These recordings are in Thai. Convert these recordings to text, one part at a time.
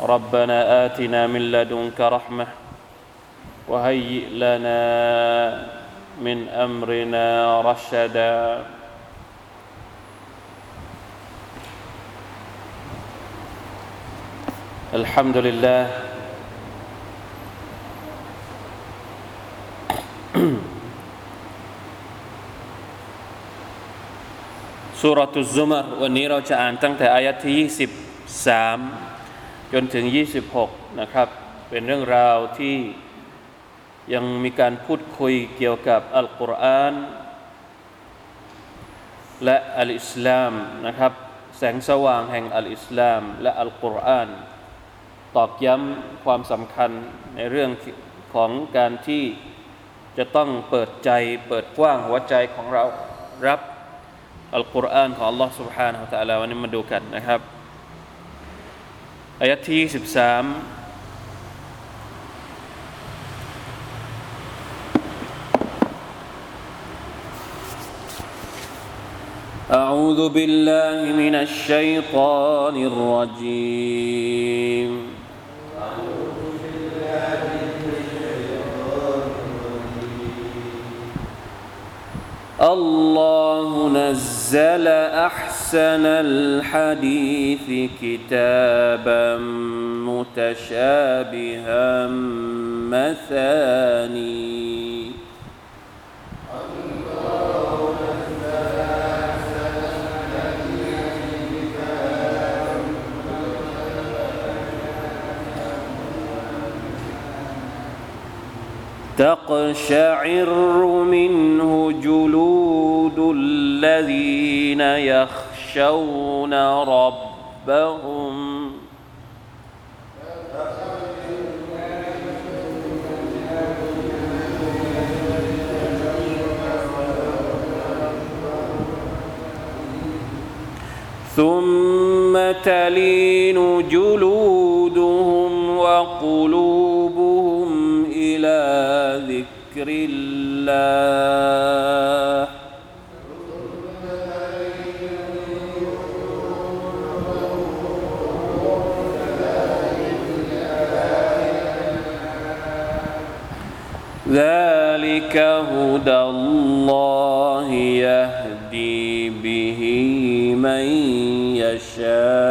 ربنا آتنا من لدنك رحمة وهيئ لنا من أمرنا رشدا الحمد لله سورة الزمر วันนี้เราจะอ่านตั้งแต่อายะที่23 จนถึง 26 นะครับ เป็นเรื่องราวที่ยังมีการพูดคุยเกี่ยวกับอัลกุรอานและอัลอิสลามนะครับ แสงสว่างแห่งอัลอิสลาม และอัลกุรอานตอกย้ำความสำคัญในเรื่องของการที่จะต้องเปิดใจเปิดกว้างหัวใจของเรารับอัลกุรอานของ Allah Subhanahu Wa Taala วันนี้มาดูกันนะครับ อายะที่13 أعوذ بالله من الشيطان الرجيم الله نزل أحسن الحديث كتابا متشابها مثاني. تقشعر منه جلود الذين يخشون ربهم. ثم تلين جلودهم وقلوبهم إلى ذكر الله. ذلك هدى الله يهدي به من يشاء.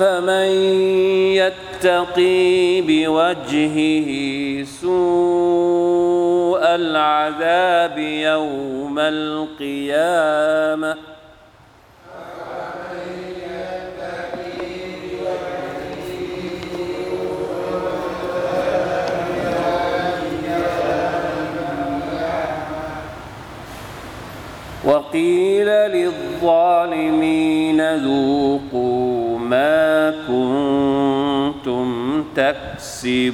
أفمن يتقي بوجهه سوء العذاب يوم القيامة وقيل للظالمين ذوقوا تكسبون.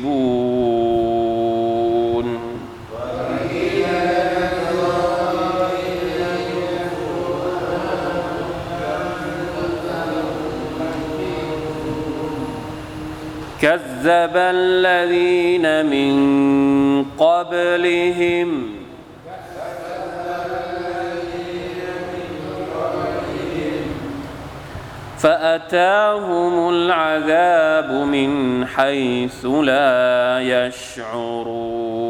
كذب الذين من قبلهم. فأتاهم العذاب من حيث لا يشعرون.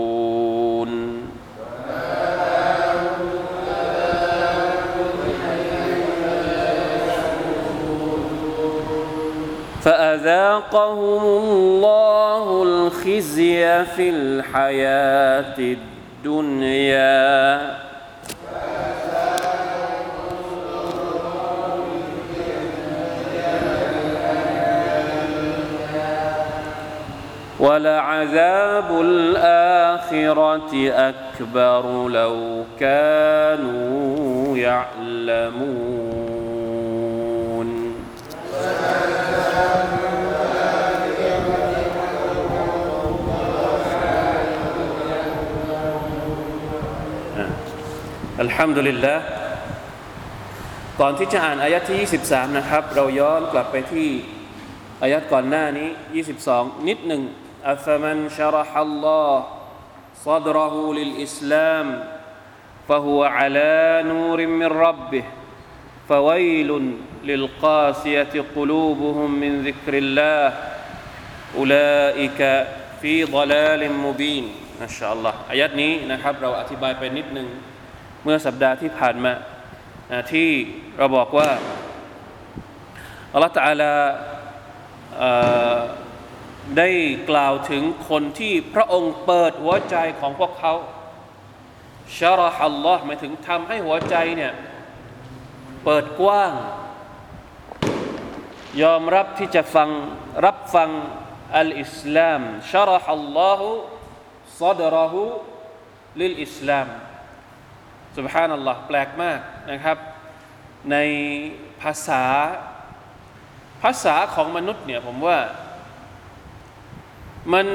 فأذاقهم الله الخزي في الحياة الدنيا. ولعذاب الآخرة أكبر لو كانوا يعلمون الحمد لله ก่อนที่จะอ่านอายะที่23นะครับ เราย้อนกลับไปที่อายัดก่อนหน้านี้22 นิดหนึ่ง أفمن شرح الله صدره للإسلام فهو على نور من ربه فويل للقاسية قلوبهم من ذكر الله أولئك في ضلال مبين ما شاء الله อายัดนี้นะครับเราอธิบายไปนิดหนึ่งเมื่อสัปดาห์ที่ผ่านมาที่เราบอกว่าอัลลอฮฺ تعالى ได้กล่าวถึงคนที่พระองค์เปิดหัวใจของพวกเขาชาราฮัลลอฮ์หมายถึงทำให้หัวใจเนี่ยเปิดกว้าง ยอมรับที่จะฟังรับฟังอัลอิสลามชาราฮัลลอฮ์ซัดรอฮุลิลอิสลามสุบฮานัลลอฮ์แปลกมากนะครับ ในภาษา ภาษาของมนุษย์เนี่ยผมว่า มัน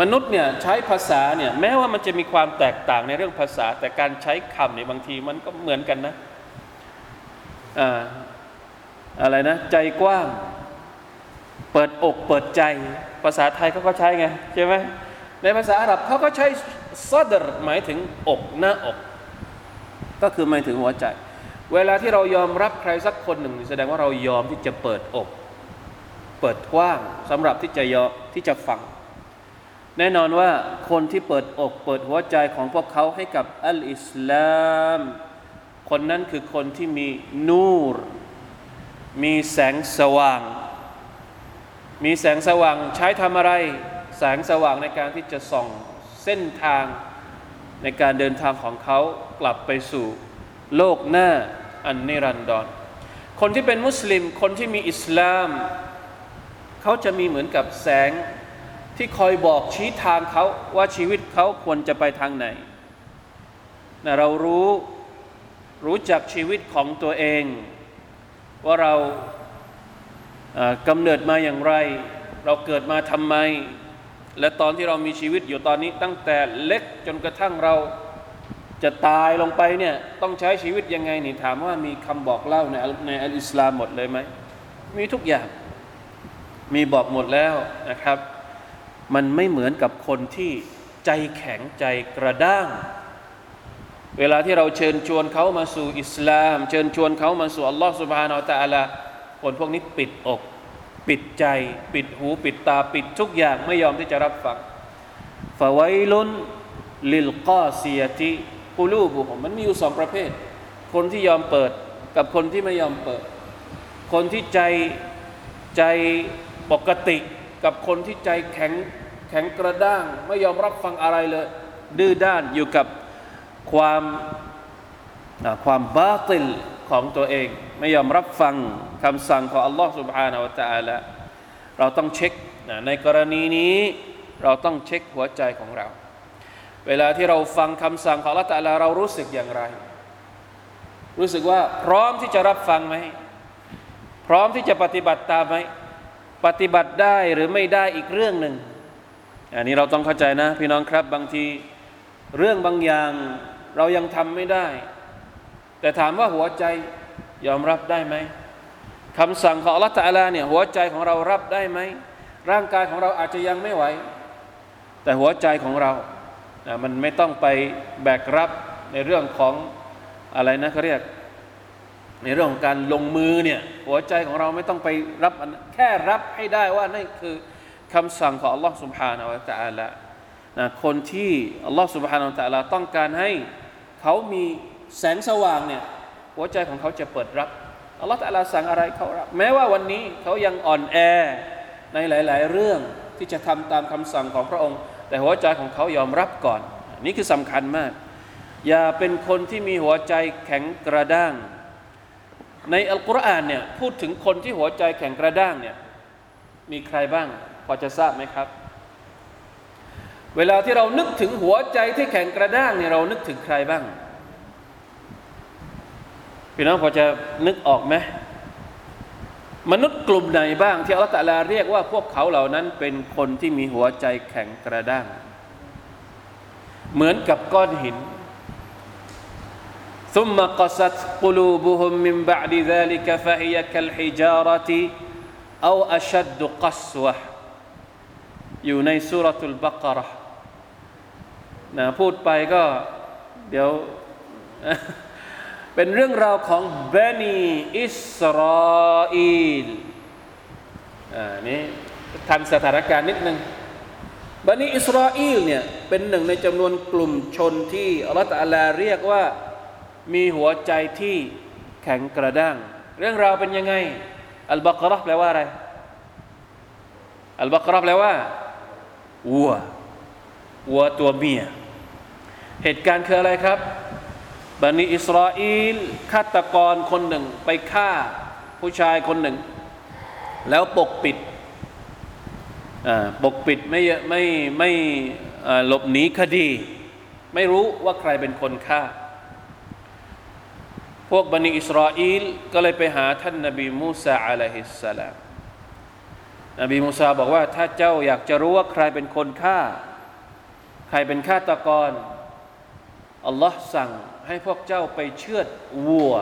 มนุษย์เนี่ยใช้ภาษาเนี่ยแม้ว่ามันจะมีความแตกต่างในเรื่องภาษา แต่การใช้คำเนี่ยบางทีมันก็เหมือนกันนะอะไรนะ ใจกว้าง เปิดอกเปิดใจ ภาษาไทยเขาก็ใช้ไงใช่ไหมในภาษาอาหรับเขาก็ใช้ซอดรหมายถึงอกหน้าอก ก็คือหมายถึงหัวใจ เวลาที่เรายอมรับใครสักคนหนึ่ง แสดงว่าเรายอมที่จะเปิดอก เปิดกว้างสำหรับที่จะยอที่จะฟัง แน่นอนว่าคนที่เปิดอกเปิดหัวใจของพวกเขาให้กับอัลอิสลาม คนนั้นคือคนที่มีนูร มีแสงสว่าง มีแสงสว่างใช้ทำอะไร แสงสว่างในการที่จะส่องเส้นทางในการเดินทางของเขากลับไปสู่โลกหน้าอันนิรันดร คนที่เป็นมุสลิม คนที่มีอิสลาม เขาจะมีเหมือนกับแสงที่คอยบอกชี้ทางเขาว่าชีวิตเขาควรจะไปทางไหนนะเรารู้รู้จักชีวิตของตัวเอง ว่าเรากำเนิดมาอย่างไร เราเกิดมาทำไม และตอนที่เรามีชีวิตอยู่ตอนนี้ตั้งแต่เล็กจนกระทั่งเราจะตายลงไปเนี่ยต้องใช้ชีวิตยังไงนี่ถามว่ามีคำบอกเล่าในในอัลอิสลามหมดเลยไหมมีทุกอย่าง มีบอกหมดแล้วนะครับ มันไม่เหมือนกับคนที่ใจแข็งใจกระด้าง เวลาที่เราเชิญชวนเขามาสู่อิสลาม เชิญชวนเขามาสู่อัลลอฮฺสุบฮานาอัลตะลาคนพวกนี้ปิดอก ปิดใจ ปิดหู ปิดตาปิดทุกอย่างไม่ยอมที่จะรับฟังฟาไวลุนลิลกาซียติกูลูบุผมมันมีอยู่สองประเภท คนที่ยอมเปิดกับคนที่ไม่ยอมเปิด คนที่ใจใจ ปกติกับคนที่ใจแข็งแข็งกระด้าง ไม่ยอมรับฟังอะไรเลย ดื้อด้านอยู่กับความความบาติลของตัวเอง ไม่ยอมรับฟังคำสั่งของอัลลอฮ์ سبحانه และ تعالى เราต้องเช็คในกรณีนี้เราต้องเช็คหัวใจของเรา เวลาที่เราฟังคำสั่งของอัลลอฮ์ تعالى เรารู้สึกอย่างไร รู้สึกว่าพร้อมที่จะรับฟังไหมพร้อมที่จะปฏิบัติตามไหม ปฏิบัติได้หรือไม่ได้อีกเรื่องหนึ่ง อันนี้เราต้องเข้าใจนะ พี่น้องครับบางทีเรื่องบางอย่างเรายังทำไม่ได้ แต่ถามว่าหัวใจยอมรับได้ไหมคำสั่งของอัลลอฮฺตะอาลาเนี่ยหัวใจของเรารับได้ไหม ร่างกายของเราอาจจะยังไม่ไหว แต่หัวใจของเรานะมันไม่ต้องไปแบกรับในเรื่องของอะไรนะเขาเรียก ในเรื่องของการลงมือเนี่ยหัวใจของเราไม่ต้องไปรับแค่รับให้ได้ว่านั่นคือคำสั่งของอัลลอฮ์ سبحانه และ تعالى นะคนที่อัลลอฮ์ سبحانه และ تعالى ต้องการให้เขามีแสงสว่างเนี่ยหัวใจของเขาจะเปิดรับอัลลอฮ์ตะลาสั่งอะไรเขารับแม้ว่าวันนี้เขายังอ่อนแอในหลาย ๆ เรื่องที่จะทำตามคำสั่งของพระองค์ แต่หัวใจของเขายอมรับก่อน นี่คือสำคัญมาก อย่าเป็นคนที่มีหัวใจแข็งกระด้าง ในอัลกุรอานเนี่ยพูดถึงคนที่หัวใจแข็งกระด้างเนี่ยมีใครบ้าง พอจะทราบไหมครับ เวลาที่เรานึกถึงหัวใจที่แข็งกระด้างเนี่ยเรานึกถึงใครบ้างพี่น้องพอจะนึกออกไหมมนุษย์กลุ่มไหนบ้างที่อัลตะลาเรียกว่าพวกเขาเหล่านั้นเป็นคนที่มีหัวใจแข็งกระด้าง เหมือนกับก้อนหิน ثم قست قلوبهم من بعد ذلك فهي كالحجارة أو أشد قسوة อยู่ในสุรทูลบักระนะพูดไปก็เดี๋ยวเป็นเรื่องราวของเบนีอิสราเอลอ่านี่ทันสถานการณ์นิดนึงบันิอิสราเอลเนี่ยเป็นหนึ่งในจำนวนกลุ่มชนที่อัลลอฮฺตะลาเรียกว่า มีหัวใจที่แข็งกระด้าง เรื่องราวเป็นยังไง อัลบากรห์แปลว่าอะไร อัลบากรห์แปลว่าวัววัวตัวเมีย เหตุการณ์คืออะไรครับบันิอิสราเอลฆาตกรคนหนึ่งไปฆ่าผู้ชายคนหนึ่ง แล้วปกปิดปกปิดไม่ไม่ไม่หลบหนีคดี ไม่รู้ว่าใครเป็นคนฆ่า พวกบันิอิสราเอลก็เลยไปหาท่านนบีมูซาอะลัยฮิสสลามนบีมูซาบอกว่าถ้าเจ้าอยากจะรู้ว่าใครเป็นคนฆ่า ใครเป็นฆาตกรอัลลอฮ์สั่งให้พวกเจ้าไปเชือดวัว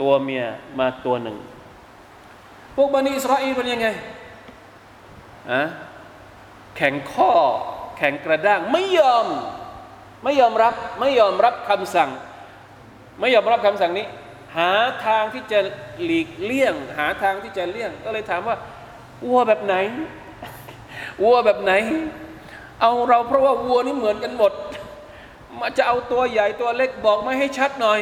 ตัวเมียมาตัวหนึ่ง พวกบันิอิสราเอลเป็นยังไงอะแข็งข้อแข็งกระด้างไม่ยอม ไม่ยอมรับไม่ยอมรับคำสั่ง ไม่ยอมรับคำสั่งนี้ หาทางที่จะหลีกเลี่ยง หาทางที่จะเลี่ยง ก็เลยถามว่าวัวแบบไหนวัวแบบไหน เอาเราเพราะว่าวัวนี่เหมือนกันหมดมาจะเอาตัวใหญ่ตัวเล็กบอกไม่ให้ชัดหน่อย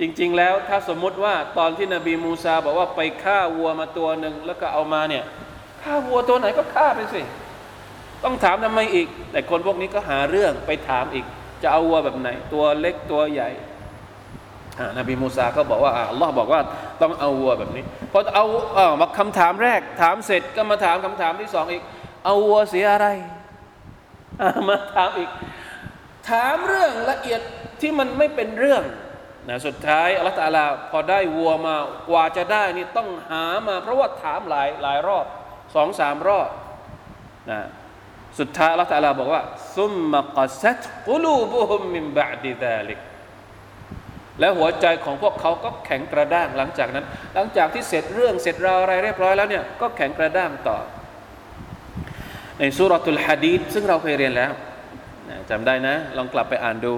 จริง ๆ แล้วถ้าสมมติว่าตอนที่นบีมูซาบอกว่าไปฆ่าวัวมาตัวหนึ่งแล้วก็เอามาเนี่ยฆ่าวัวตัวไหนก็ฆ่าไปสิต้องถามทำไมอีก แต่คนพวกนี้ก็หาเรื่องไปถามอีก จะเอาวัวแบบไหน ตัวเล็กตัวใหญ่ นบีมูซาก็บอกว่าอัลลอฮ์บอกว่าต้องเอาวัวแบบนี้พอเอาเออมาคำถามแรกถามเสร็จก็มาถามคำถามที่สองอีก เอาวัวเสียอะไรมาถามอีก ถามเรื่องละเอียดที่มันไม่เป็นเรื่องนะสุดท้ายอัลลอฮฺตาลาพอได้วัวมากว่าจะได้นี่ต้องหามา เพราะว่าถามหลายหลายรอบสองสามรอบนะสุดท้ายอัลลอฮฺตาลาบอกว่าซุมมะกัสัตกุลูบุฮุมมินบะดิดาลิก แล้วหัวใจของพวกเขาก็แข็งกระด้างหลังจากนั้น หลังจากที่เสร็จเรื่องเสร็จราวอะไรเรียบร้อยแล้วเนี่ยก็แข็งกระด้างต่อ ในสุรทูลฮะดีดซึ่งเราเคยเรียนแล้วจำได้นะ ลองกลับไปอ่านดู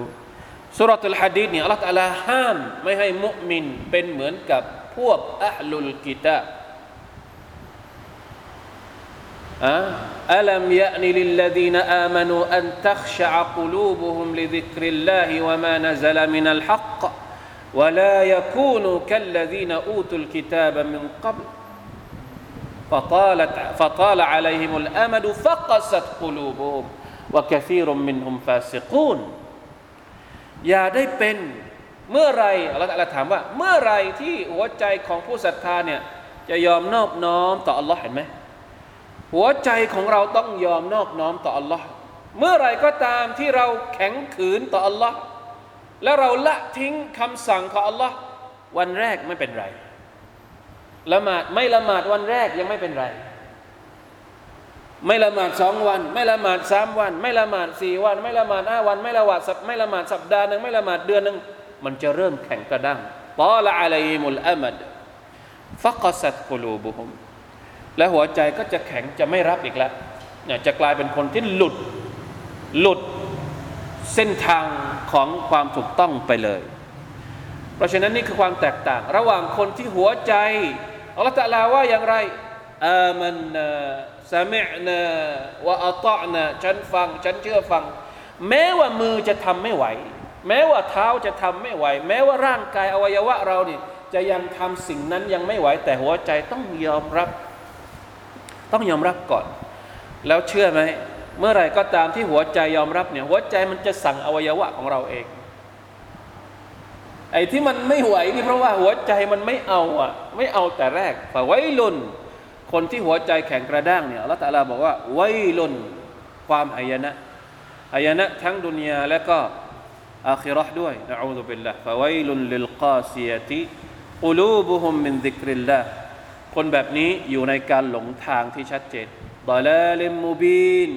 สุรตุลฮะดีษเนี่ยอัลลอฮฺตะลาห้ามไม่ให้มุมินเป็นเหมือนกับพวกอัลลุลกิตาألم يأن للذين آمنوا أن تخشع قلوبهم لذكر الله وما نزل من الحق ولا يكونوا كالذين أوتوا الكتاب من قبل فطالت فطال عليهم الأمد فقست قلوبهم วะกซีรุมมินฮุมฟาซิกูนอย่าได้เป็นเมื่อไรเราจะถามว่า เมื่อไรที่หัวใจของผู้ศรัทธาเนี่ยจะยอมนอบน้อมต่ออัลลอฮ์เห็นไหมหัวใจของเราต้องยอมนอบน้อมต่ออัลลอฮ์เมื่อไรก็ตามที่เราแข็งขืนต่ออัลลอฮ์ แล้วเราละทิ้งคำสั่งของอัลลอฮ์วันแรกไม่เป็นไรละหมาดไม่ละหมาดวันแรกยังไม่เป็นไร ไม่ละหมาดสองวัน ไม่ละหมาดสามวัน ไม่ละหมาดสี่วัน ไม่ละหมาดห้าวัน ไม่ละหมาดไม่ละหมาดสัปดาห์หนึ่งไม่ละหมาดเดือนหนึ่งมันจะเริ่มแข็งกระด้างตอละอะลัยมุลอามัดฟักสัตกุลูบุฮุมและหัวใจก็จะแข็งจะไม่รับอีกแล้วจะกลายเป็นคนที่หลุด หลุดเส้นทาง ของความถูกต้องไปเลย เพราะฉะนั้นนี่คือความแตกต่าง ระหว่างคนที่หัวใจอัลลอฮฺตะลาว่าอย่างไรอามันนาสมินาว่าอัตอนาฉันฟัง ฉันเชื่อฟัง แม้ว่ามือจะทำไม่ไหว แม้ว่าเท้าจะทำไม่ไหว แม้ว่าร่างกายอวัยวะเรานี่จะยังทำสิ่งนั้นยังไม่ไหว แต่หัวใจต้องยอมรับ ต้องยอมรับก่อน แล้วเชื่อไหม เมื่อไรก็ตามที่หัวใจยอมรับเนี่ยหัวใจมันจะสั่งอวัยวะของเราเอง ไอ้ที่มันไม่ไหวนี่เพราะว่าหัวใจมันไม่เอาอะ ไม่เอาแต่แรกฝ่าไว้ลุนคนที่หัวใจแข็งกระด้างเนี่ยอัลลอฮฺตาลาบอกว่าไว้ويل ความหายนะหายนะทั้งดุนยาและก็อาคิรอห์ด้วย نعوذ بالله فويل للقاسية قلوبهم من ذكر الله คนแบบนี้อยู่ในการหลงทางที่ชัดเจน ضلال مبين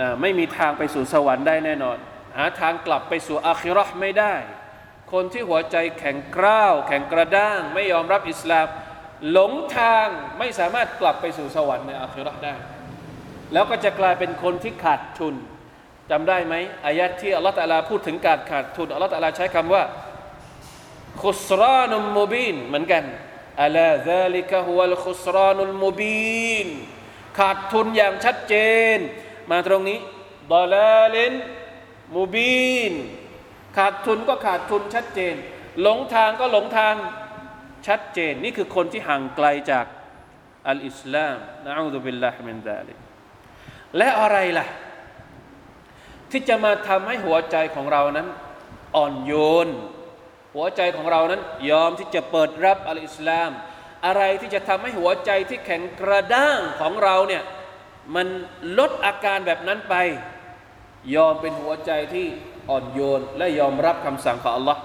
นะไม่มีทางไปสู่สวรรค์ได้แน่นอน หาทางกลับไปสู่อาคิรอห์ไม่ได้ คนที่หัวใจแข็งกร้าว แข็งกระด้าง ไม่ยอมรับอิสลาม หลงทางไม่สามารถกลับไปสู่สวรรค์ในอาคิรอห์ได้ แล้วก็จะกลายเป็นคนที่ขาดทุนจำได้ไหมอายัดที่อัลลอฮฺตะลาพูดถึงการขาดทุนอัลลอฮฺตะลาใช้คำว่าขุสรานุมมูบินเหมือนกันอัลาซาลิกะฮุวัลขุสรานุลมูบินขาดทุนอย่างชัดเจน มาตรงนี้ดอลาลินมูบินขาดทุนก็ขาดทุนชัดเจน หลงทางก็หลงทางชัดเจน นี่คือคนที่ห่างไกลจากอัลอิสลามนะอูซุบิลลาฮิมินซาลิและอะไรล่ะ ที่จะมาทำให้หัวใจของเรานั้น อ่อนโยน หัวใจของเรานั้น ยอมที่จะเปิดรับอัลอิสลาม อะไรที่จะทำให้หัวใจที่แข็งกระด้างของเราเนี่ย มันลดอาการแบบนั้นไป ยอมเป็นหัวใจที่อ่อนโยน และยอมรับคำสั่งของอัลลอฮ์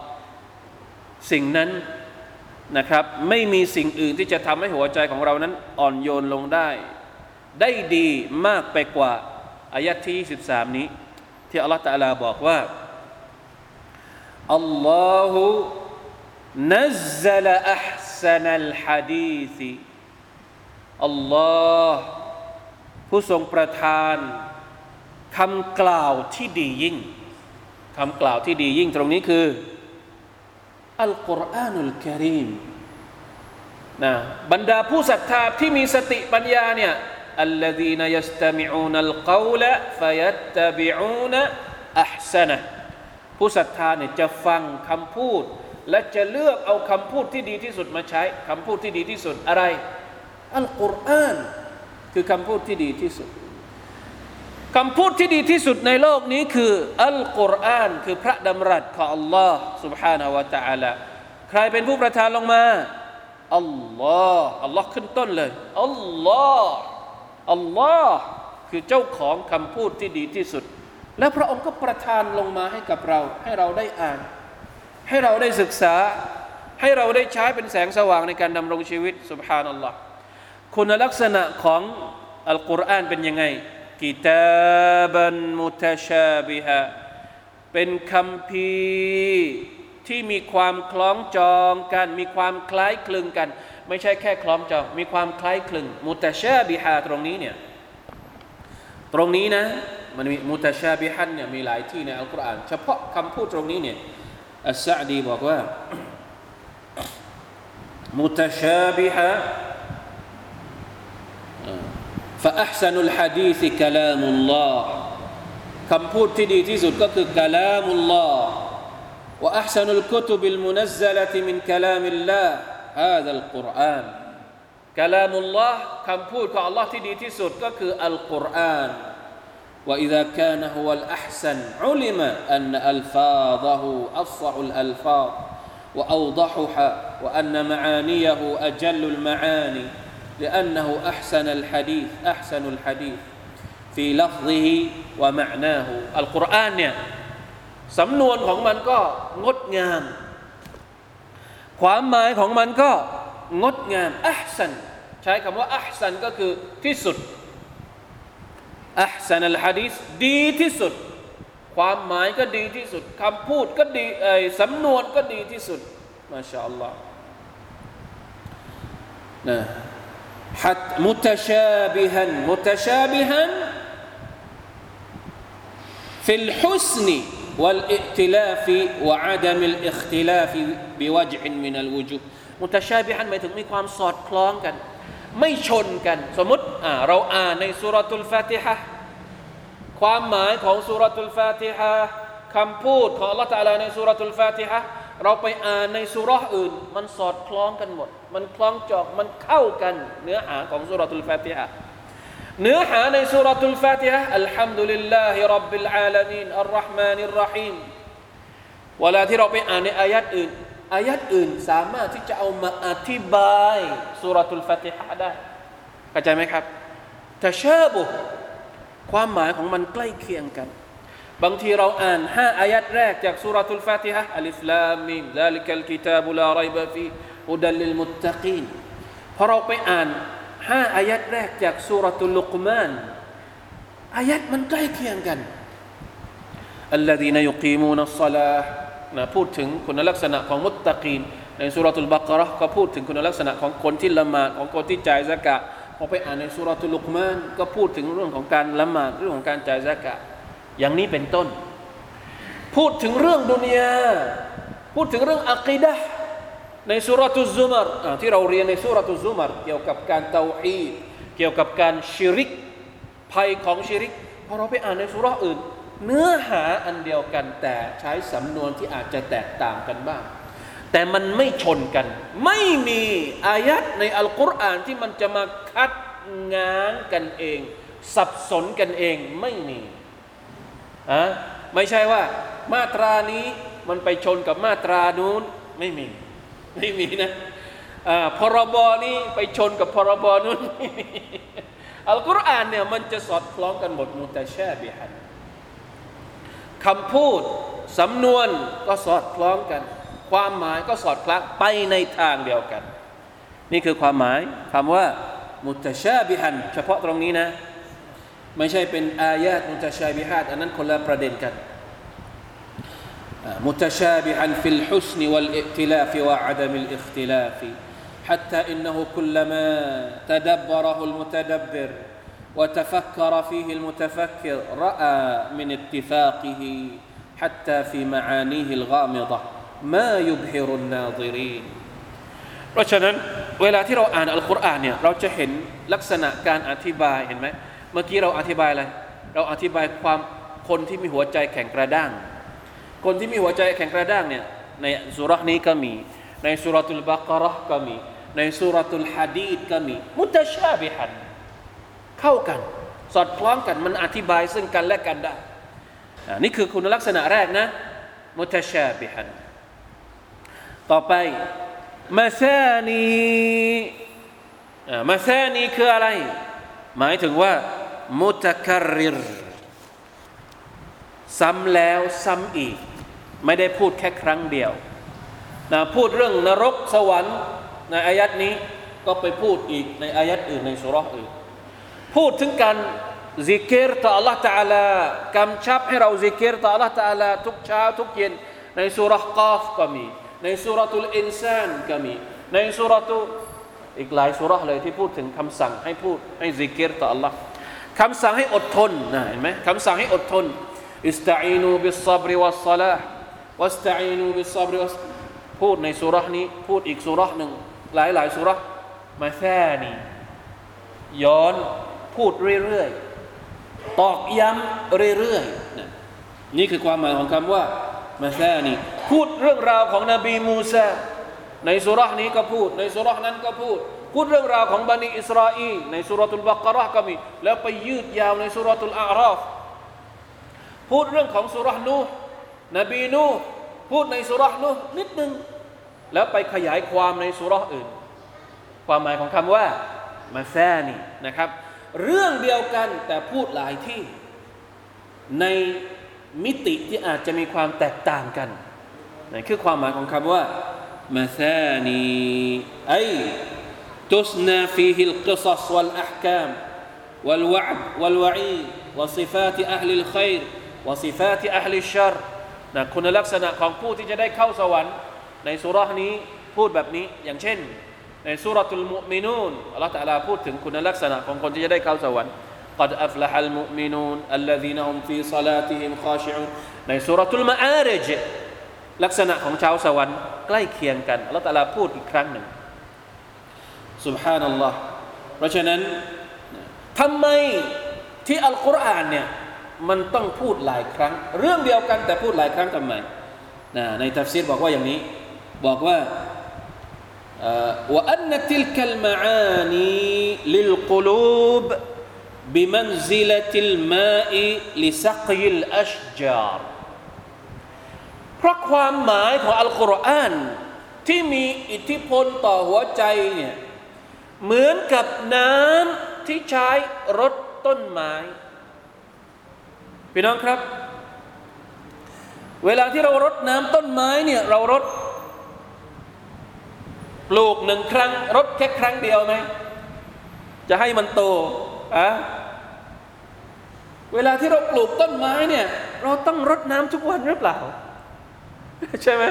สิ่งนั้นนะครับ ไม่มีสิ่งอื่นที่จะทำให้หัวใจของเรานั้นอ่อนโยนลงได้ ได้ดีมากไปกว่าอายะที่ 13 นี้ ที่อัลลอฮ์ตะลาบอกว่าอัลลอฮุนัซละอัพซันัลฮะดีอัลลอ ผู้ทรงประทานคำกล่าวที่ดียิ่งคำกล่าวที่ดียิ่งตรงนี้คือ อัลกุรอานุลกิริมนะบรรดาผู้ศรัทธาที่มีสติปัญญาเนี่ย الذين يستمعون القول فيتبعون أحسنه ผู้ศรัทธาเนี่ยจะฟังคำพูด และจะเลือกเอาคำพูดที่ดีที่สุดมาใช้คำพูดที่ดีที่สุดอะไร อัลกุรอาน คือคำพูดที่ดีที่สุดคำพูดที่ดีที่สุดในโลกนี้คือ อัลกุรอานคือพระดำรัสของ Allah سبحانه และ تعالى ใครเป็นผู้ประทานลงมา อัลลอฮ์อัลลอฮ์ขึ้นต้นเลย อัลลอฮ์อัลลอฮ์คือเจ้าของคำพูดที่ดีที่สุด และพระองค์ก็ประทานลงมาให้กับเรา ให้เราได้อ่าน ให้เราได้ศึกษา ให้เราได้ใช้เป็นแสงสว่างในการดำรงชีวิตสุบฮานัลลอฮ์ คุณลักษณะของอัลกุรอานเป็นยังไงกิตาบันมุตชาบิฮะเป็นคำพีที่มีความคล้องจองกัน มีความคล้ายคลึงกัน ไม่ใช่แค่คล้องจอง มีความคล้ายคลึง มุตชาบิฮะตรงนี้เนี่ยตรงนี้นะมันมีมุตชาบิฮันเนี่ยมีหลายที่ในอัลกุรอานเฉพาะคำพูดตรงนี้เนี่ยอัสซาดีบอกว่ามุตชาบิฮะ فأحسن الحديث كلام الله คำพูดที่ดีที่สุดก็คือ كلام الله وأحسن الكتب المنزلة من كلام الله هذا القرآن كلام الله คำพูดของ Allah ที่ดีที่สุดก็คือ القرآن وإذا كان هو الأحسن علم أن ألفاظه أفصح الألفاظ وأوضحها وأن معانيه أجل المعاني لأنه أحسن الحديث أحسن الحديث في لفظه ومعناه القرآن เนี่ยสำนวนของมันก็งดงาม ความหมายของมันก็งดงามอัพสันใช้คำว่าอัพสันก็คือที่สุดอัพสันอัลฮะดีษดีที่สุด ความหมายก็ดีที่สุดคำพูดก็ดีเอสำนวนก็ดีที่สุดมาชาอัลลอฮ์ นะ حتى متشابها متشابها في الحسن والائتلاف وعدم الاختلاف بوجع من الوجوه متشابها หมายถึงมีความสอดคล้องกัน ไม่ชนกัน สมมติเราอ่านในสุรทูลฟาติฮะความหมายของสุรทูลฟาติฮะคำพูดของ Allah Taala ในสุรทูลฟาติฮะ เราไปอ่านในสูเราะฮ์อื่น มันสอดคล้องกันหมด มันคล้องจองมันเข้ากัน เนื้อหาของ سورة الفاتحة เนื้อหาใน سورة الفاتحة الحمد لله رب العالمين الرحمن الرحيمเวลาที่เราไปอ่านในอายัดอื่นอายัดอื่นสามารถที่จะเอามาอธิบายสุรทูลฟาติฮะได้เข้าใจไหมครับทะชาบุความหมายของมันใกล้เคียงกัน บางทีเราอ่านห้าอายัดแรกจากสุรทูลฟาติฮะอัลิฟลามิมดาลิกัลกิตาบุลาไรบะฟีอุดัลลิลมุตตะกีนพอเราไปอ่านห้าอายัดแรกจากสุรทูลลุกมานอายัดมันใกล้เคียงกันอัลลดีนยุกีมูนัสลานะพูดถึงคุณลักษณะของมุตตะกีนในสุรทูลบักระก็พูดถึงคุณลักษณะของคนที่ละหมาดของคนที่จ่ายสกะพอไปอ่านในสุรทูลลุกมานก็พูดถึงเรื่องของการละหมาดเรื่องของการจ่ายสกะ อย่างนี้เป็นต้น พูดถึงเรื่องดุนยาพูดถึงเรื่องอักีดะในสุรทุซุมารที่เราเรียนในสุรทุซุมารเกี่ยวกับการเตาฮีเกี่ยวกับการชิริก ภัยของชิริกพอเราไปอ่านในสุรอื่น เนื้อหาอันเดียวกันแต่ใช้สำนวนที่อาจจะแตกต่างกันบ้าง แต่มันไม่ชนกัน ไม่มีอายัดในอัลกุรอานที่มันจะมาคัดง้างกันเอง สับสนกันเองไม่มี อะไม่ใช่ว่ามาตรานี้มันไปชนกับมาตรานู้นไม่มี ไม่มีนะพรบนี้ไปชนกับพรบนู้นอัลกุรอานเนี่ยมันจะสอดคล้องกันหมดมุตชาบิฮันคำพูดสำนวนก็สอดคล้องกัน ความหมายก็สอดคล้องไปในทางเดียวกัน นี่คือความหมายคำว่ามุตชาบิฮัน เฉพาะตรงนี้นะ ไม่ใช่เป็นอายาตมุตชาบิฮัดอันนั้นคนละประเด็นกัน متشابها في الحسن والائتلاف وعدم الاختلاف حتى انه كلما تدبره المتدبر وتفكر فيه المتفكر راى من اتفاقه حتى في معانيه الغامضه ما يبهر الناظرين เพราะฉะนั้นเวลาที่เราอ่านอัลกุรอานเนี่ยเราจะเห็นลักษณะการอธิบายเห็นไหม เมื่อกี้เราอธิบายอะไร เราอธิบายความคนที่มีหัวใจแข็งกระด้าง คนที่มีหัวใจแข็งกระด้างเนี่ยในสุรนี้ก็มี ในสุรตุลบากรห์ก็มี ในสุรตุลฮะดีดก็มี มุตชาบิฮันเข้ากัน สอดคล้องกันมันอธิบายซึ่งกันและกันได้นี่คือคุณลักษณะแรกนะ มุตชาบิฮันต่อไปมาซานีمثاني คืออะไร หมายถึงว่า متكرر ซ้ำแล้วซ้ำอีก ไม่ได้พูดแค่ครั้งเดียวนะพูดเรื่องนรกสวรรค์ในอายัดนี้ก็ไปพูดอีกในอายัดอื่นในสูเราะฮ์อื่น พูดถึงการซิกเกตต่อ Allah Taala กำชับให้เราซิกเกตต่อ Allah Taala ทุกเช้าทุกเย็นในสูเราะฮ์กอฟก็มี ใน سورة الإنسان ก็มี ในสุรตุอีกหลายสูเราะฮ์เลยที่พูดถึงคำสั่งให้พูดให้ซิกเกตต่อ Allah คำสั่งให้อดทนนะเห็นไหมคำสั่งให้อดทนاستعينوا بالصبر والصلاة واستعينوا بالصبر والصلاة พูดในสุรานี้ พูดอีกสุราหนึ่งหลายหลายสุรามาแค่นี้ย้อนพูดเรื่อยๆตอกย้ำเรื่อยๆนี่คือความหมายของคำว่ามาแค่นี้พูดเรื่องราวของนบีมูซาในสุรานี้ก็พูด ในสุรานั้นก็พูด พูดเรื่องราวของบันิอิสราอีในสุรตุลบากระก็มี แล้วไปยืดยาวในสุรตุลอาราฟพูดเรื่องของสุรนูนบีนูพูดในสุรนูนิดนึง แล้วไปขยายความในสุรอื่น ความหมายของคำว่ามาแซนี่นะครับ เรื่องเดียวกันแต่พูดหลายที่ในมิติที่อาจจะมีความแตกต่างกันนั่นคือความหมายของคำว่ามาแซนีไอ تثنى فيه القصص والأحكام والوعد والوعيد وصفات أهل الخير وصفات أهل الشر นะคุณลักษณะของผู้ที่จะได้เข้าสวรรค์ในสุรานี้พูดแบบนี้อย่างเช่น ในสุรทูลมุมินูนอัลลอฮฺตะลาพูดถึงคุณลักษณะของคนที่จะได้เข้าสวรรค์ قد أفلح المؤمنون الذين هم في صلاتهم خاشعون ในสุรทูลมาอาริจลักษณะของชาวสวรรค์ใกล้เคียงกันอัลลอฮฺตะลาพูดอีกครั้งหนึ่ง سبحان อัลลอฮ์เพราะฉะนั้นทำไมที่อัลกุรอานเนี่ยมันต้องพูดหลายครั้ง เรื่องเดียวกันแต่พูดหลายครั้งทำไมในทัฟซีรบอกว่าอย่างนี้บอกว่า وأن تلك المعاني للقلوب بمنزلة الماء لسقي الأشجار เพราะความหมายของอัลกุรอานที่มีอิทธิพลต่อหัวใจเนี่ย เหมือนกับน้ำที่ใช้รดต้นไม้ พี่น้องครับ เวลาที่เรารดน้ำต้นไม้เนี่ยเรารดปลูกหนึ่งครั้งรดแค่ครั้งเดียวไหมจะให้มันโตอะเวลาที่เราปลูกต้นไม้เนี่ย เราต้องรดน้ำทุกวันหรือเปล่า ใช่ไหม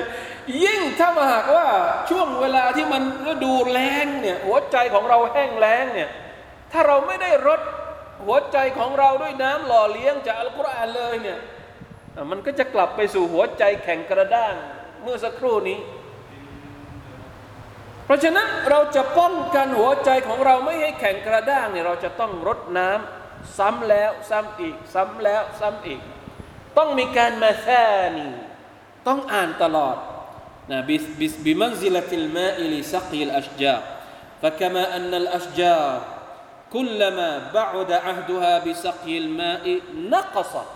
ยิ่งถ้ามาหากว่าช่วงเวลาที่มันฤดูแล้งเนี่ยหัวใจของเราแห้งแล้งเนี่ยถ้าเราไม่ได้รดหัวใจของเราด้วยน้ำหล่อเลี้ยงจากอัลกุรอานเลยเนี่ยมันก็จะกลับไปสู่หัวใจแข็งกระด้างเมื่อสักครู่นี้ เพราะฉะนั้นเราจะป้องกันหัวใจของเราไม่ให้แข็งกระด้างเนี่ยเราจะต้องรดน้ำซ้ำแล้วซ้ำอีก ซ้ำแล้วซ้ำอีก ต้องมีการมาแท่นี่ต้องอ่านตลอด นะบิบิบิมัซิลติลมาอิลิสักีลอัชจา فكما أن الأشجار كلما بعد عهدها بسقي الماء نقصت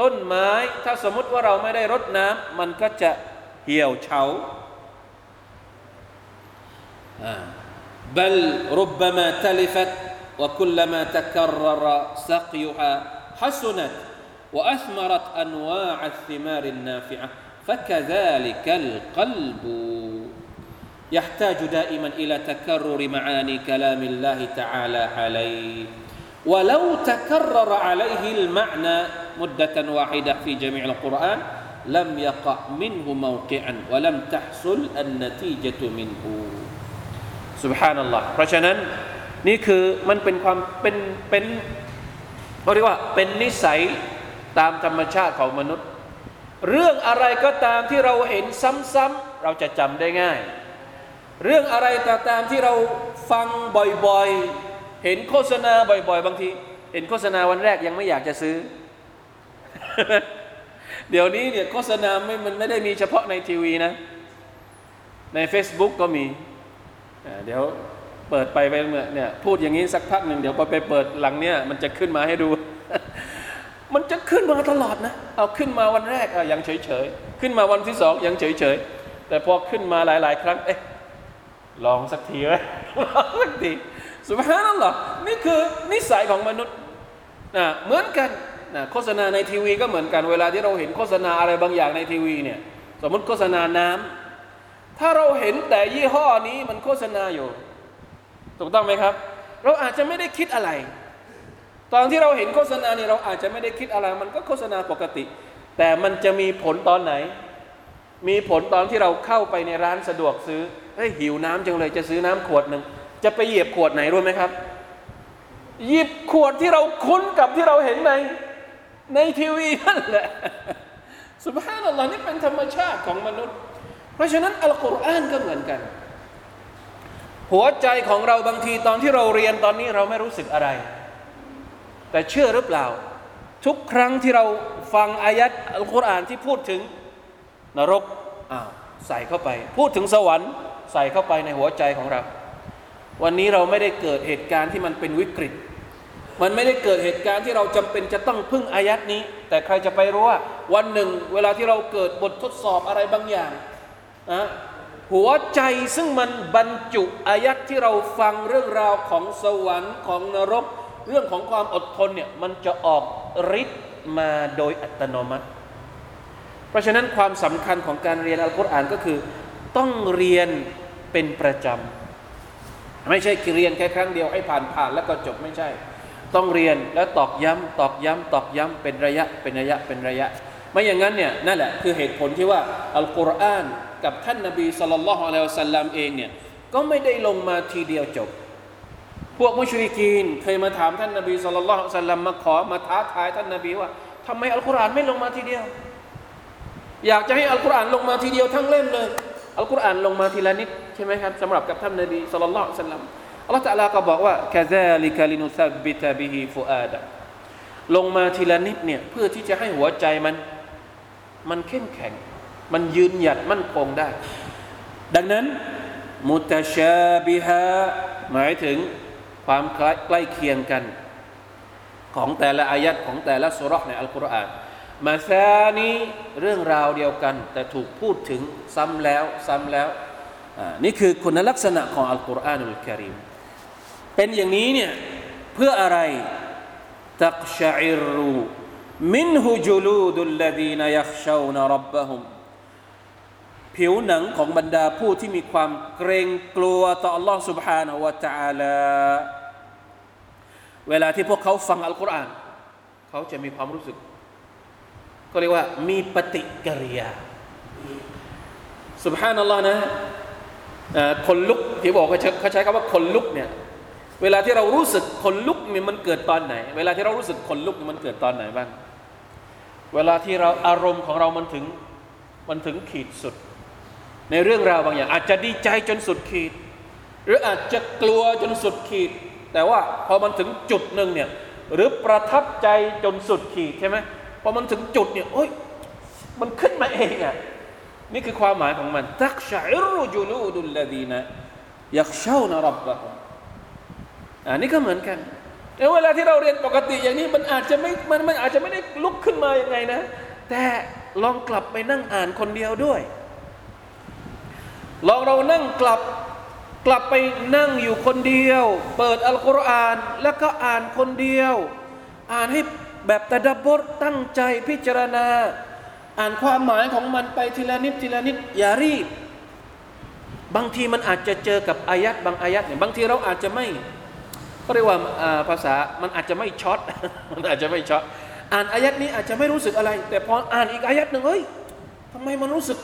ต้นไม้ถ้าสมมติว่าเราไม่ได้รดน้ำมันก็จะเหี่ยวเฉา بل ربما تلفت وكلما تكرر سقيها حسنت وأثمرت أنواع الثمار النافعة فكذلك القلب يحتاج دائما إلى تكرر معاني كلام الله تعالى عليه ولو تكرر عليه المعنى مدة واحدة في جميع القرآن لم يقع منه موقعا ولم تحصل النتيجة منه สุบฮานัลลอฮ์เพราะฉะนั้นนี่คือมันเป็นความเป็นเป็นเขาเรียกว่าเป็นนิสัยตามธรรมชาติของมนุษย์ เรื่องอะไรก็ตามที่เราเห็นซ้ำๆเราจะจำได้ง่าย เรื่องอะไรก็ตามที่เราฟังบ่อยๆ เห็นโฆษณาบ่อย ๆ บางที เห็นโฆษณาวันแรกยังไม่อยากจะซื้อ เดี๋ยวนี้เนี่ยโฆษณาไม่มันไม่ได้มีเฉพาะในทีวีนะ ใน Facebook ก็มี เดี๋ยวเปิดไปไปเนี่ยพูดอย่างนี้สักพักหนึ่งเดี๋ยวพอไปเปิดหลังเนี่ยมันจะขึ้นมาให้ดู มันจะขึ้นมาตลอดนะ เอาขึ้นมาวันแรกอะยังเฉยเฉยขึ้นมาวันที่สองยังเฉยเฉยแต่พอขึ้นมาหลาย ๆ ครั้ง เอ๊ะ ลองสักทีไหมลองสักทีสุภาพนั่นหรอ นี่คือนิสัยของมนุษย์นะเหมือนกันนะโฆษณาในทีวีก็เหมือนกัน เวลาที่เราเห็นโฆษณาอะไรบางอย่างในทีวีเนี่ย สมมติโฆษณาน้ำถ้าเราเห็นแต่ยี่ห้อนี้มันโฆษณาอยู่ ถูกต้องไหมครับ เราอาจจะไม่ได้คิดอะไร ตอนที่เราเห็นโฆษณาเนี่ยเราอาจจะไม่ได้คิดอะไรมันก็โฆษณาปกติ แต่มันจะมีผลตอนไหน มีผลตอนที่เราเข้าไปในร้านสะดวกซื้อเฮ้ยหิวน้ำจังเลยจะซื้อน้ำขวดหนึ่งจะไปเหยียบขวดไหนรู้ไหมครับหยิบขวดที่เราคุ้นกับที่เราเห็นในในทีวีนั่นแหละสุภาพนัลลอฮ์นี่เป็นธรรมชาติของมนุษย์ เพราะฉะนั้นอัลกุรอานก็เหมือนกัน หัวใจของเราบางทีตอนที่เราเรียนตอนนี้เราไม่รู้สึกอะไร แต่เชื่อหรือเปล่า ทุกครั้งที่เราฟังอายัดอัลกุรอานที่พูดถึงนรกอ้าวใส่เข้าไป พูดถึงสวรรค์ ใส่เข้าไปในหัวใจของเรา วันนี้เราไม่ได้เกิดเหตุการณ์ที่มันเป็นวิกฤต มันไม่ได้เกิดเหตุการณ์ที่เราจำเป็นจะต้องพึ่งอายัดนี้ แต่ใครจะไปรู้ว่า วันหนึ่งเวลาที่เราเกิดบททดสอบอะไรบางอย่างหัวใจซึ่งมันบรรจุอายัดที่เราฟังเรื่องราวของสวรรค์ของนรก เรื่องของความอดทนเนี่ยมันจะออกฤทธิ์มาโดยอัตโนมัติ เพราะฉะนั้นความสำคัญของการเรียนอัลกุรอานก็คือ ต้องเรียนเป็นประจำไม่ใช่เรียนแค่ครั้งเดียวให้ผ่านผ่านแล้วก็จบไม่ใช่ ต้องเรียนแล้วตอกย้ำตอกย้ำตอกย้ำเป็นระยะเป็นระยะเป็นระยะ ไม่อย่างนั้นเนี่ยนั่นแหละคือเหตุผลที่ว่าอัลกุรอานกับท่านนบีสุลต่านละฮ์อะลัยฮิสัลลัมเองเนี่ยก็ไม่ได้ลงมาทีเดียวจบ พวกมุชริกีนเคยมาถามท่านนบีสุลต่านสัลลัมมาขอมาท้าทายท่านนบีว่าทำไมอัลกุรอานไม่ลงมาทีเดียว อยากจะให้อัลกุรอานลงมาทีเดียวทั้งเล่มเลยอัลกุรอานลงมาทีละนิดใช่ไหมครับสำหรับกับท่านนบีสุลต่านสัลลัมอัลลอฮฺตะลาก็บอกว่าคาซาลิกาลินุซับบิตาบิฮิฟูอาดะลงมาทีละนิดเนี่ยเพื่อที่จะให้หัวใจมัน มันเข้มแข็ง มันยืนหยัดมั่นคงได้ ดังนั้นมุตชาบิฮะหมายถึง ความใกล้เคียงกัน ของแต่ละอายัดของแต่ละสุรษในอัลกุรอานมาซานี้เรื่องราวเดียวกัน แต่ถูกพูดถึงซ้ำแล้วซ้ำแล้วนี่คือคุณลักษณะของอัลกุรอานุลกิริมเป็นอย่างนี้เนี่ยเพื่ออะไรตักชอิรูมินฮุจูลูดุลลดีนยักชาวนรับบะฮุม ผิวหนังของบรรดาผู้ที่มีความเกรงกลัวต่อ Allah سبحانه และ تعالى เวลาที่พวกเขาฟังอัลกุรอานเขาจะมีความรู้สึกก็เรียกว่ามีปฏิกิริยา سبحان الله นะคนลุกที่บอกเขาใช้คำว่าคนลุกเนี่ยเวลาที่เรารู้สึกขนลุกเนี่ยมันเกิดตอนไหน เวลาที่เรารู้สึกขนลุกมันเกิดตอนไหนบ้าง เวลาที่เราอารมณ์ของเรามันถึงมันถึงขีดสุด ในเรื่องราวบางอย่าง อาจจะดีใจจนสุดขีด หรืออาจจะกลัวจนสุดขีด แต่ว่าพอมันถึงจุดหนึ่งเนี่ยหรือประทับใจจนสุดขีดใช่ไหมพอมันถึงจุดเนี่ยโอ้ยมันขึ้นมาเองอะนี่คือความหมายของมันตักชัยรูจูลูดุลลดีนะยักเช่านะรับบะอันนี้ก็เหมือนกันแต่เวลาที่เราเรียนปกติอย่างนี้มันอาจจะไม่มันมันอาจจะไม่ได้ลุกขึ้นมาอย่างไงนะ แต่ลองกลับไปนั่งอ่านคนเดียวด้วย ลองเรานั่งกลับกลับไปนั่งอยู่คนเดียว เปิดอัลกุรอานแล้วก็อ่านคนเดียว อ่านให้แบบตะดับบทตั้งใจพิจารณา อ่านความหมายของมันไปทีละนิดทีละนิดอย่ารีบบางทีมันอาจจะเจอกับอายัดบางอายัดเนี่ยบางทีเราอาจจะไม่ก็เรียกว่าภาษามันอาจจะไม่ช็อตมันอาจจะไม่ช็อตอ่านอายัดนี้อาจจะไม่รู้สึกอะไร แต่พออ่านอีกอายัดหนึ่งเฮ้ยทำไมมันรู้สึก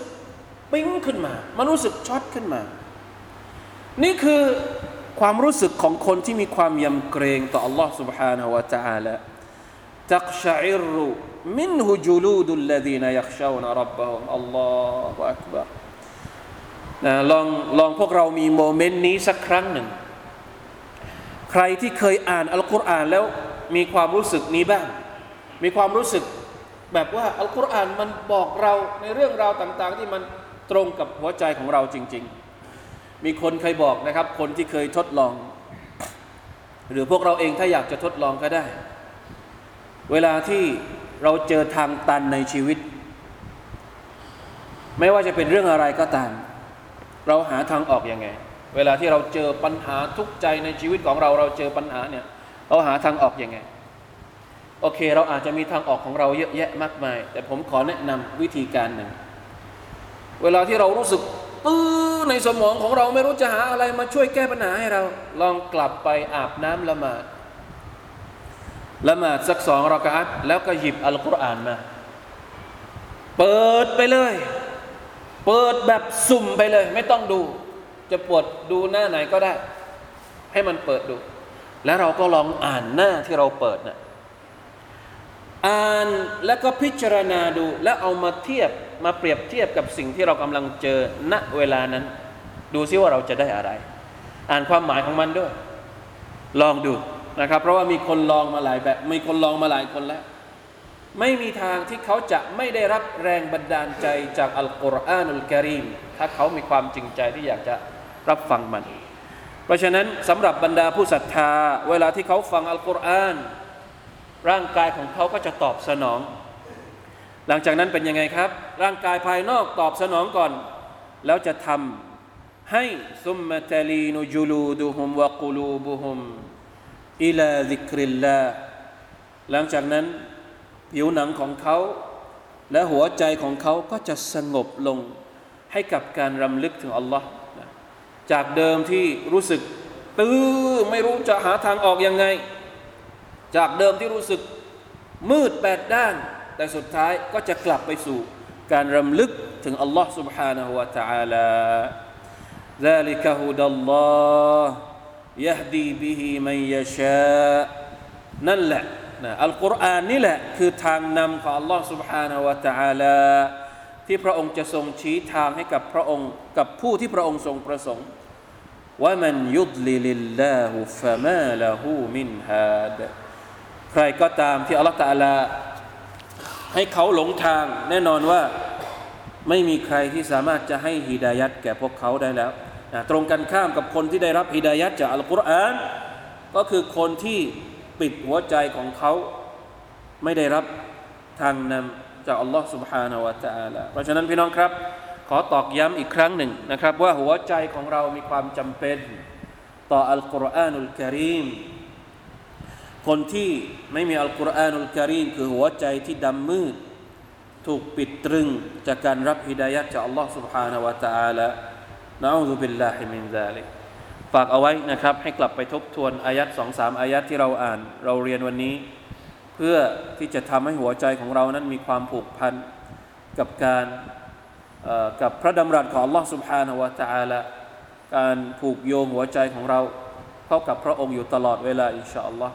ปิ้งขึ้นมา มันรู้สึกช็อตขึ้นมา นี่คือความรู้สึกของคนที่มีความยำเกรงต่อ Allah سبحانه และ تعالى تقشعر منه جلود الذين يخشون ربهم الله أكبر ลองลองพวกเรามีโมเมนต์นี้สักครั้งหนึ่งใครที่เคยอ่านอัลกุรอานแล้วมีความรู้สึกนี้บ้าง มีความรู้สึกแบบว่าอัลกุรอานมันบอกเราในเรื่องราวต่าง ๆ ที่มัน ตรงกับหัวใจของเราจริง ๆ มีคนเคยบอกนะครับ คนที่เคยทดลอง หรือพวกเราเองถ้าอยากจะทดลองก็ได้ เวลาที่เราเจอทางตันในชีวิต ไม่ว่าจะเป็นเรื่องอะไรก็ตาม เราหาทางออกอยังไง เวลาที่เราเจอปัญหาทุกใจในชีวิตของเราเราเจอปัญหาเนี่ยเราหาทางออกอยังไงโอเค เราอาจจะมีทางออกของเราเยอะแยะมากมาย แต่ผมขอแนะนำวิธีการหนึ่ง เวลาที่เรารู้สึกตื้อในสมองของเราไม่รู้จะหาอะไรมาช่วยแก้ปัญหาให้เรา ลองกลับไปอาบน้ำละหมาดละหมาดสักสองรากาตแล้วก็หยิบอัลกุรอานมา เปิดไปเลย เปิดแบบสุ่มไปเลย ไม่ต้องดู จะปวดดูหน้าไหนก็ได้ ให้มันเปิดดู แล้วเราก็ลองอ่านหน้าที่เราเปิดนะ่ะอ่านแล้วก็พิจารณาดู แล้วเอามาเทียบ มาเปรียบเทียบกับสิ่งที่เรากำลังเจอณเวลานั้น ดูซิว่าเราจะได้อะไร อ่านความหมายของมันด้วย ลองดูนะครับ เพราะว่ามีคนลองมาหลายแบบ มีคนลองมาหลายคนแล้ว ไม่มีทางที่เขาจะไม่ได้รับแรงบันดาลใจจากอัลกุรอานุลกิริมถ้าเขามีความจริงใจที่อยากจะรับฟังมัน เพราะฉะนั้นสำหรับบรรดาผู้ศรัทธา เวลาที่เขาฟังอัลกุรอานร่างกายของเขาก็จะตอบสนอง หลังจากนั้นเป็นยังไงครับ ร่างกายภายนอกตอบสนองก่อน แล้วจะทำให้ซุมมะตลีนุจูลูดุฮุมวะกูลูบุฮุมอิลาดิกริลลาหลังจากนั้นผิวหนังของเขา และหัวใจของเขาก็จะสงบลงให้กับการรำลึกถึงอัลลอฮ์จากเดิมที่รู้สึกตื้อไม่รู้จะหาทางออกยังไง จากเดิมที่รู้สึกมืดแปดด้าน แต่สุดท้ายก็จะกลับไปสู่การรำลึกถึงอัลลอฮ์ سبحانه และ تعالى ذلك هدى الله يهدي به من يشاء นั่นแหละนะอัลกุรอานนี่แหละ คือทางนำของ Allah سبحانه และ تعالى ที่พระองค์จะทรงชี้ทางให้กับพระองค์กับผู้ที่พระองค์ทรงประสงค์ว่ามันยุดลิลิลลาหุฟะมาละหูมินฮาดใครก็ตามที่อัลลอฮฺตาลา ให้เขาหลงทาง แน่นอนว่าไม่มีใครที่สามารถจะให้ฮิดายัดแก่พวกเขาได้แล้วนะตรงกันข้ามกับคนที่ได้รับฮิดายัดจากอัลกุรอานก็คือคนที่ปิดหัวใจของเขา ไม่ได้รับทางนำจากอัลลอฮ์ سبحانه และ تعالى เพราะฉะนั้นพี่น้องครับ ขอตอกย้ำอีกครั้งหนึ่งนะครับ ว่าหัวใจของเรามีความจำเป็น ต่ออัลกุรอานุลกิริม คนที่ไม่มีอัลกุรอานุลกิริมคือหัวใจที่ดำมืด ถูกปิดตรึงจากการรับฮิดายัดจากอัลลอฮ์ سبحانه และ تعالى นะอูซุบิลลาฮิมินซาลิกฝากเอาไว้นะครับ ให้กลับไปทบทวนอายัดสองสามอายัดที่เราอ่าน เราเรียนวันนี้ เพื่อที่จะทำให้หัวใจของเรานั้นมีความผูกพันกับการกับพระดำรัสของ Allah سبحانه และ تعالى การผูกโยงหัวใจของเรา เข้ากับพระองค์อยู่ตลอดเวลาอินชาอัลลอฮ์